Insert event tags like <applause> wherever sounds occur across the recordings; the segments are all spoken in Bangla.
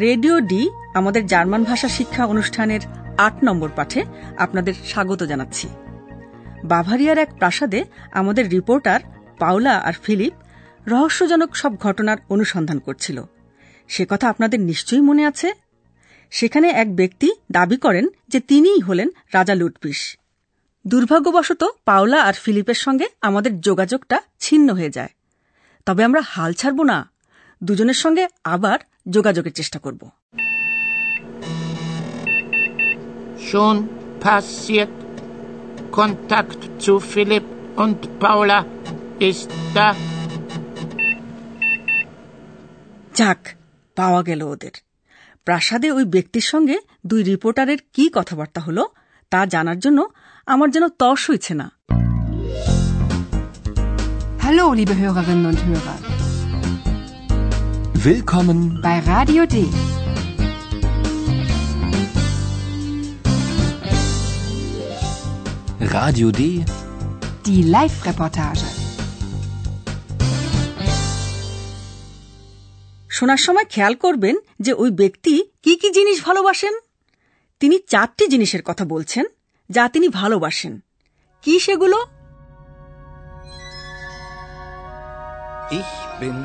রেডিও ডি, আমাদের জার্মান ভাষা শিক্ষা অনুষ্ঠানের আট নম্বর পাঠে আপনাদের স্বাগত জানাচ্ছি। বাভারিয়ার এক প্রাসাদে আমাদের রিপোর্টার পাওলা আর ফিলিপ রহস্যজনক সব ঘটনার অনুসন্ধান করছিল। সে কথা আপনাদের নিশ্চয়ই মনে আছে? সেখানে এক ব্যক্তি দাবি করেন যে তিনিই হলেন রাজা লুটপিস। দুর্ভাগ্যবশত পাওলা আর ফিলিপের সঙ্গে আমাদের যোগাযোগটা ছিন্ন হয়ে যায়। তবে আমরা হাল ছাড়ব না। দুজনের সঙ্গে আবার যোগাযোগের চেষ্টা করব Schon passiert. Kontakt zu Philipp und Paula ist da. যাক পাওয়া গেল ওদের প্রাসাদে ওই ব্যক্তির সঙ্গে দুই রিপোর্টারের কি কথাবার্তা হলো তা জানার জন্য আমার যেন তর্স হইছে না hello liebe Hörerinnen und Hörer. Willkommen Bei Radio D. Radio D. Die Live-Reportage. শোনার সময় খেয়াল করবেন যে ওই ব্যক্তি কি কি জিনিস ভালোবাসেন তিনি চারটি জিনিসের কথা বলছেন যা তিনি ভালোবাসেন কি সেগুলো Ich bin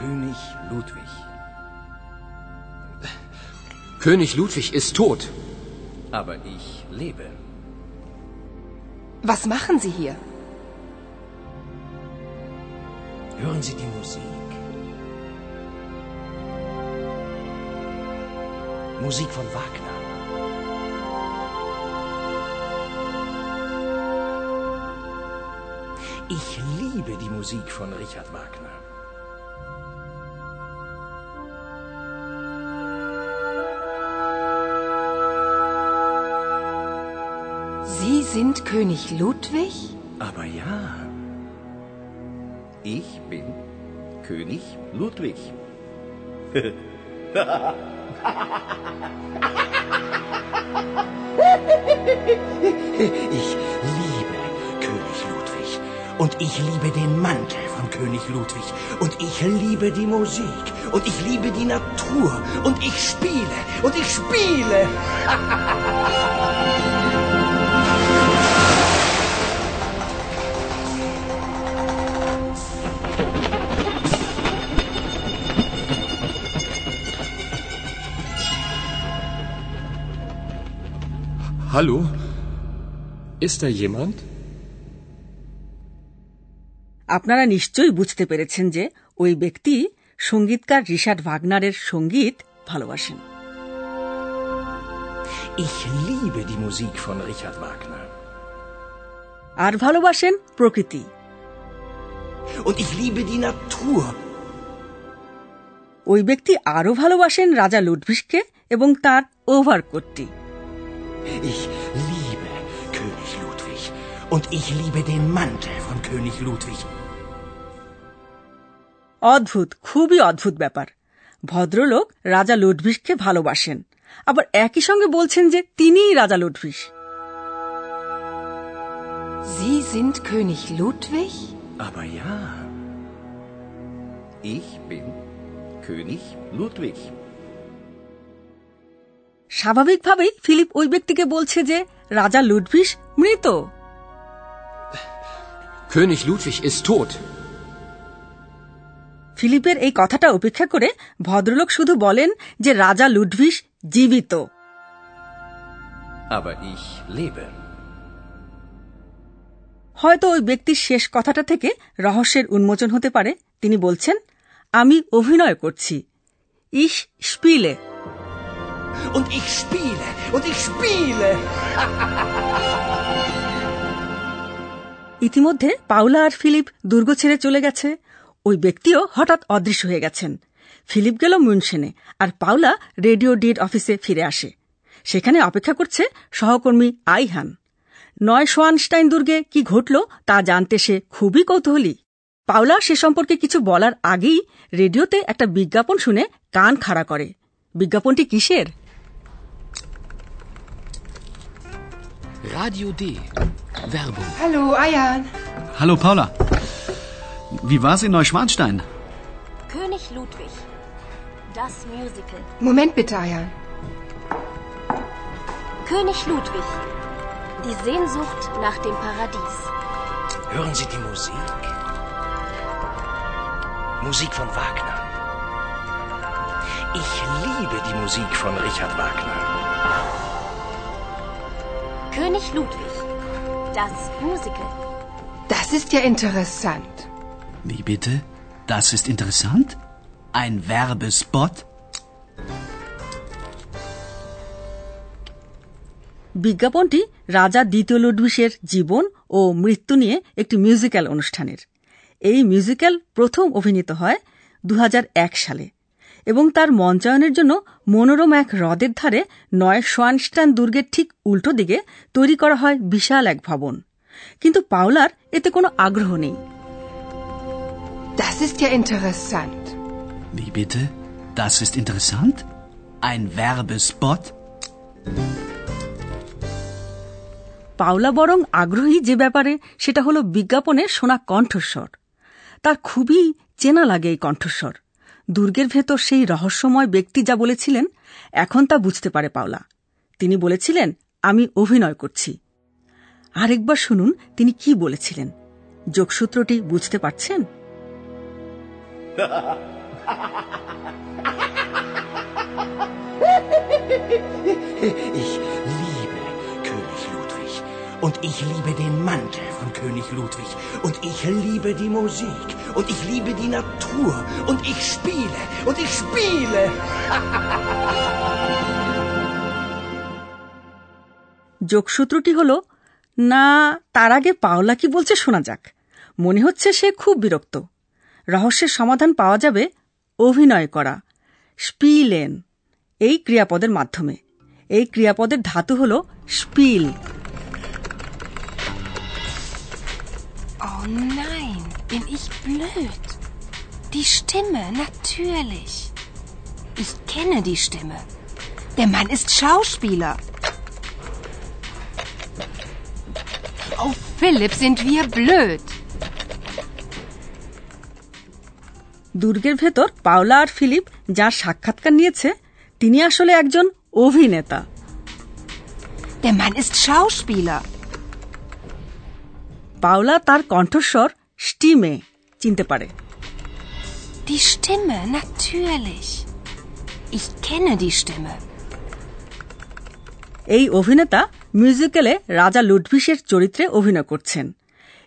König Ludwig. König Ludwig ist tot. Aber ich lebe. Was machen Sie hier? Hören Sie die Musik. Musik von Wagner. Ich liebe die Musik von Richard Wagner. Sind König Ludwig? Aber ja, ich bin König Ludwig. Ich liebe König Ludwig. Und ich liebe den Mantel von König Ludwig. Und ich liebe die Musik. Und ich liebe die Natur. Und ich spiele. Und ich spiele. <laughs> Hallo? Ist da jemand? আপনারা নিশ্চয়ই বুঝতে পেরেছেন যে ওই ব্যক্তি সঙ্গীতকার রিশার্ড ভাগনারের সংগীত ভালোবাসেন Ich liebe die Musik von Richard Wagner. আর ভালোবাসেন প্রকৃতি Und ich liebe die Natur. ওই ব্যক্তি আরও ভালোবাসেন রাজা লুডভিসকে এবং তার ওভার ওভারকোটটি Ich liebe König Ludwig. Und ich liebe den Mantel von König Ludwig. অদ্ভুত খুবই অদ্ভুত ব্যাপার ভদ্রলোক রাজা লুডভিসকে ভালোবাসেন আবার একই সঙ্গে বলছেন যে তিনিই রাজা Ludwig Sie sind König Ludwig? Aber ja, ich bin König Ludwig. স্বাভাবিকভাবেই ফিলিপ ওই ব্যক্তিকে বলছে যে রাজা লুডভিস মৃত। König Ludwig ist tot. ফিলিপের এই কথাটা উপেক্ষা করে ভদ্রলোক শুধু বলেন যে রাজা লুডভিস জীবিত. হয়তো ওই ব্যক্তির শেষ কথাটা থেকে রহস্যের উন্মোচন হতে পারে। তিনি বলছেন আমি অভিনয় করছি। ইস স্পিলে। Und ich spiele. Und ich spiele. ইতিমধ্যে পাউলা আর ফিলিপ দুর্গ ছেড়ে চলে গেছে। ওই ব্যক্তিও হঠাৎ অদৃশ্য হয়ে গেছেন। ফিলিপ গেল মুনশেনে, আর পাওলা রেডিও ডিড অফিসে ফিরে আসে। সেখানে অপেক্ষা করছে সহকর্মী আইহান। নয় সোয়ানস্টাইন দুর্গে কি ঘটল তা জানতে সে খুবই কৌতূহলী। পাওলা সে সম্পর্কে কিছু বলার আগেই রেডিওতে একটা বিজ্ঞাপন শুনে কান খাড়া করে। বিজ্ঞাপনটি কিসের? Radio D. Werbung. Hallo, Ayan. Hallo Paula. Wie war's in Neuschwanstein? König Ludwig. Das Musical. Moment bitte, Ayan. König Ludwig. Die Sehnsucht nach dem Paradies. Hören Sie die Musik? Musik von Wagner. Ich liebe die Musik von Richard Wagner. König Ludwig. Das Musical. Das ist ja interessant. Wie bitte? Das ist interessant? Ein Werbespot? বিজ্ঞাপনটি রাজা দ্বিতীয় লুডভিসের জীবন ও মৃত্যু নিয়ে একটি মিউজিক্যাল অনুষ্ঠানের এই মিউজিক্যাল প্রথম অভিনীত হয় দু হাজার এক সালে এবং তার মঞ্চায়নের জন্য মনোরম এক হ্রদের ধারে নয় সোয়ানস্টান দুর্গের ঠিক উল্টো দিকে তৈরি করা হয় বিশাল এক ভবন কিন্তু পাওলার এতে কোনো আগ্রহ নেই Das ist ja interessant. Wie bitte? Das ist interessant? Ein Werbespot? Paula বরং আগ্রহী যে ব্যাপারে সেটা হলো বিজ্ঞাপনে শোনা কণ্ঠস্বর তার খুবই চেনা লাগে এই কণ্ঠস্বর দুর্গের ভেতর সেই রহস্যময় ব্যক্তি যা বলেছিলেন, এখন তা বুঝতে পারে পাওলা। তিনি বলেছিলেন, আমি অভিনয় করছি। আরেকবার শুনুন, তিনি কি বলেছিলেন। যোগসূত্রটি বুঝতে পারছেন? <laughs> Und ich liebe den Mantel von König Ludwig. Und ich liebe die Musik. Und ich liebe die Natur. Und ich spiele. Und ich spiele. যোগসূত্রটি হল না তার আগে পাওলা কি বলছে শোনা যাক মনে হচ্ছে সে খুব বিরক্ত রহস্যের সমাধান পাওয়া যাবে অভিনয় করা স্পিলেন এই ক্রিয়াপদের মাধ্যমে এই ক্রিয়াপদের ধাতু হল spill Oh nein, bin ich blöd. Die Stimme, natürlich. Ich kenne die Stimme. Der Mann ist Schauspieler. Oh, Philipp, sind wir blöd. দুর্গের ভেতর পাওলা আর ফিলিপ যার সাক্ষাৎকার নিয়েছে তিনি আসলে একজন অভিনেতা Der Mann ist Schauspieler. Paula তার কণ্ঠস্বর স্টিমে চিনতে পারে Die Stimme, natürlich. Ich kenne die Stimme. এই অভিনেতা মিউজিক্যালে রাজা লুডভিসের চরিত্রে অভিনয় করছেন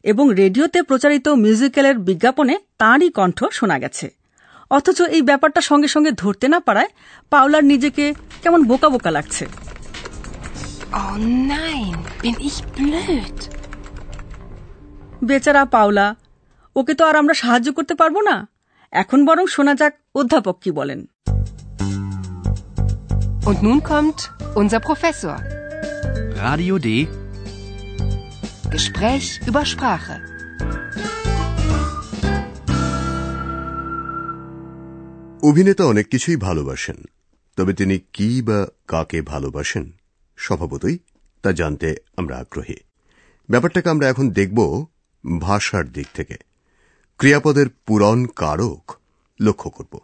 এবং রেডিওতে প্রচারিত মিউজিক্যালের বিজ্ঞাপনে তাঁরই কণ্ঠ শোনা গেছে অথচ এই ব্যাপারটা সঙ্গে সঙ্গে ধরতে না পারায় পাওলার নিজেকে কেমন বোকা বোকা লাগছে Oh nein, bin ich blöd. বেচারা পাওলা ওকে তো আর আমরা সাহায্য করতে পারব না এখন বরং শোনা যাক অধ্যাপক কি বলেন Und nun kommt unser Professor. Radio D. Gespräch über Sprache. অভিনেতা অনেক কিছুই ভালোবাসেন তবে তিনি কি বা কাকে ভালোবাসেন স্বভাবতই তা জানতে আমরা আগ্রহী ব্যাপারটাকে আমরা এখন দেখব ভাষার দিক থেকে। ক্রিয়াপদের পুরন কারক লক্ষ্য করব।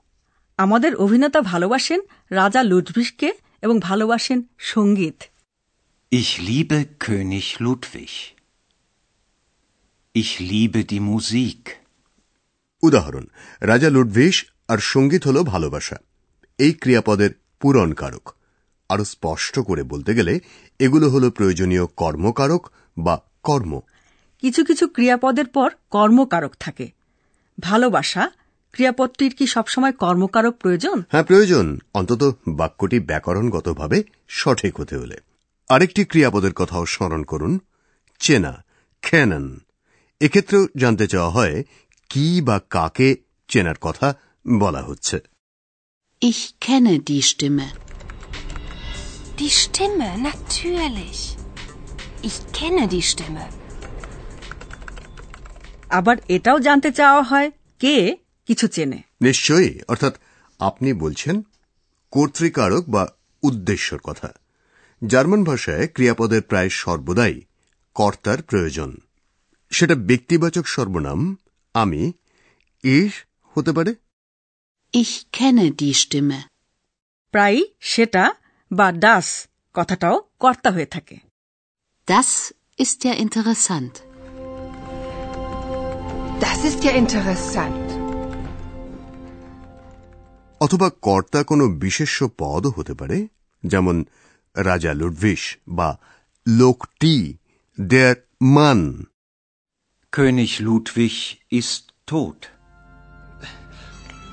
আমাদের অভিনেতা ভালোবাসেন রাজা লুডভিসকে এবং ভালোবাসেন সংগীত। Ich liebe König Ludwig. Ich liebe die Musik. উদাহরণ রাজা লুডভিস আর সংগীত হল ভালোবাসা। এই ক্রিয়াপদের পূরণ কারক। আরও স্পষ্ট করে বলতে গেলে এগুলো হল প্রয়োজনীয় কর্মকারক বা কর্ম। কিছু কিছু ক্রিয়াপদের পর কর্মকারক থাকে। ভালোবাসা ক্রিয়াপদটির কি সবসময় কর্মকারক প্রয়োজন? হ্যাঁ প্রয়োজন। অন্তত বাক্যটি ব্যাকরণগতভাবে সঠিক হতে হলে। আরেকটি ক্রিয়াপদের কথাও স্মরণ করুন। চেনা খ্যানন। এক্ষেত্রেও জানতে চাওয়া হয় কি বা কাকে চেনার কথা বলা হচ্ছে। Ich kenne die Stimme. Die Stimme, natürlich. Ich kenne die Stimme. আবার এটাও জানতে চাওয়া হয় কে কিছু চেনে। নিশ্চয়ই অর্থাৎ আপনি বলছেন কর্তৃকারক বা উদ্দেশ্যর কথা। জার্মান ভাষায় ক্রিয়াপদের প্রায় সর্বদাই কর্তার প্রয়োজন। সেটা ব্যক্তিবাচক সর্বনাম আমি ইস হতে পারে? Ich kenne die Stimme. প্রায়ই সেটা বা ডাস কথাটাও কর্তা হয়ে থাকে। Das ist ja interessant. Das ist ja interessant. অথবা কর্তা কোনো বিশেষ্য পদও হতে পারে যেমন রাজা লুডভিস বা লোকটি দেয়ার মান König Ludwig ist tot.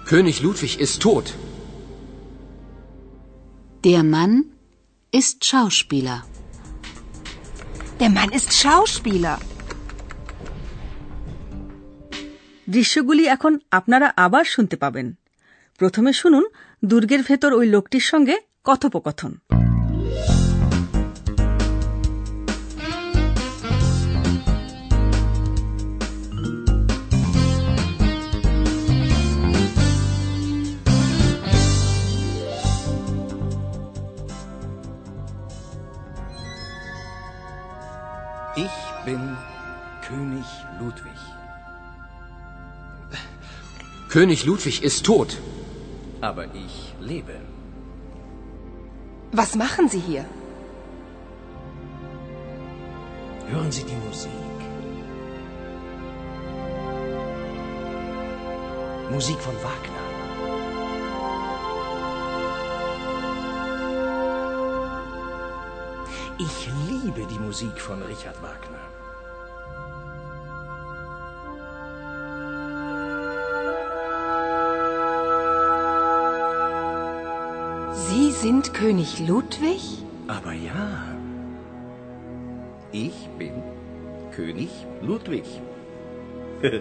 König Ludwig ist tot. Der Mann ist Schauspieler. Der Mann ist Schauspieler. দৃশ্যগুলি এখন আপনারা আবার শুনতে পাবেন। প্রথমে শুনুন দুর্গের ভেতর ওই লোকটির সঙ্গে কথোপকথন। König Ludwig ist tot. Aber ich lebe. Was machen Sie hier? Hören Sie die Musik. Musik von Wagner. Ich liebe die Musik von Richard Wagner. Sind König Ludwig? Aber ja, ich bin König Ludwig. Ich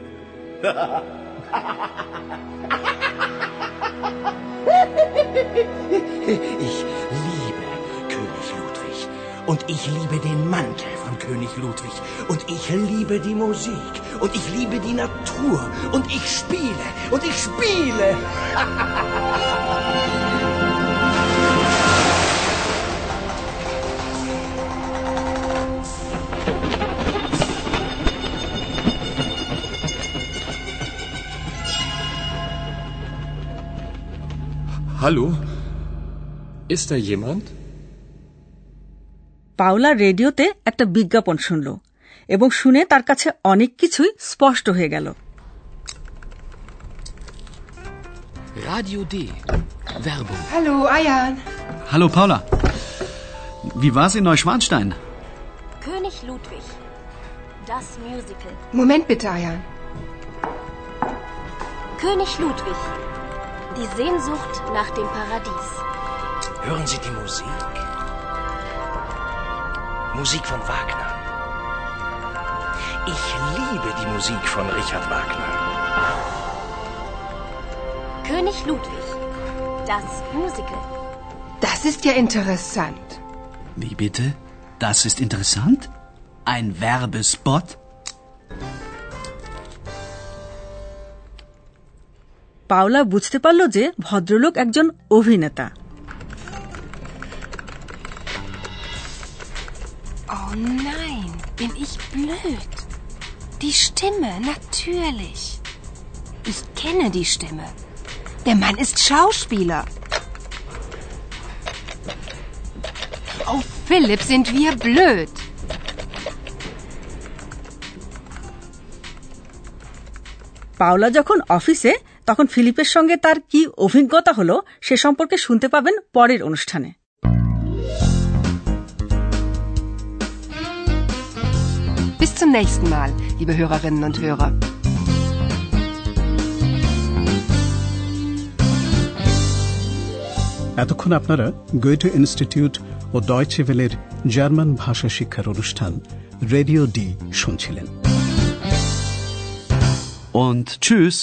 liebe König Ludwig. Und ich liebe den Mantel von König Ludwig. Und ich liebe die Musik. Und ich liebe die Natur. Und ich spiele. Und ich spiele. <laughs> Hallo? Ist da jemand? Paula রেডিওতে একটা বিজ্ঞাপন শুনল এবং শুনে তার কাছে অনেক কিছুই স্পষ্ট হয়ে গেল Radio D. Werbung. Hallo, Ayan. Hallo Paula. Wie war's in Neuschwanstein? König Ludwig. Das Musical. Moment bitte, Ayan. König Ludwig. Die Sehnsucht nach dem Paradies. Hören Sie die Musik. Musik von Wagner. Ich liebe die Musik von Richard Wagner. König Ludwig. Das Musical. Das ist ja interessant. Wie bitte? Das ist interessant? Ein Werbespot? Paula বুঝতে পারল যে ভদ্রলোক একজন অভিনেতা Oh nein, bin ich blöd. Die Stimme, natürlich. Ich kenne die Stimme. Der Mann ist Schauspieler. Oh, Philipp, sind wir blöd. Paula যখন অফিসে তখন ফিলিপের সঙ্গে তার কি অভিজ্ঞতা হলো সে সম্পর্কে শুনতে পাবেন পরের অনুষ্ঠানে Bis zum nächsten Mal, liebe Hörerinnen und Hörer. এতক্ষণ আপনারা গোয়েটে ইনস্টিটিউট ও ডয়চে ভেলের জার্মান ভাষা শিক্ষার অনুষ্ঠান রেডিও ডি শুনছিলেন Und tschüss.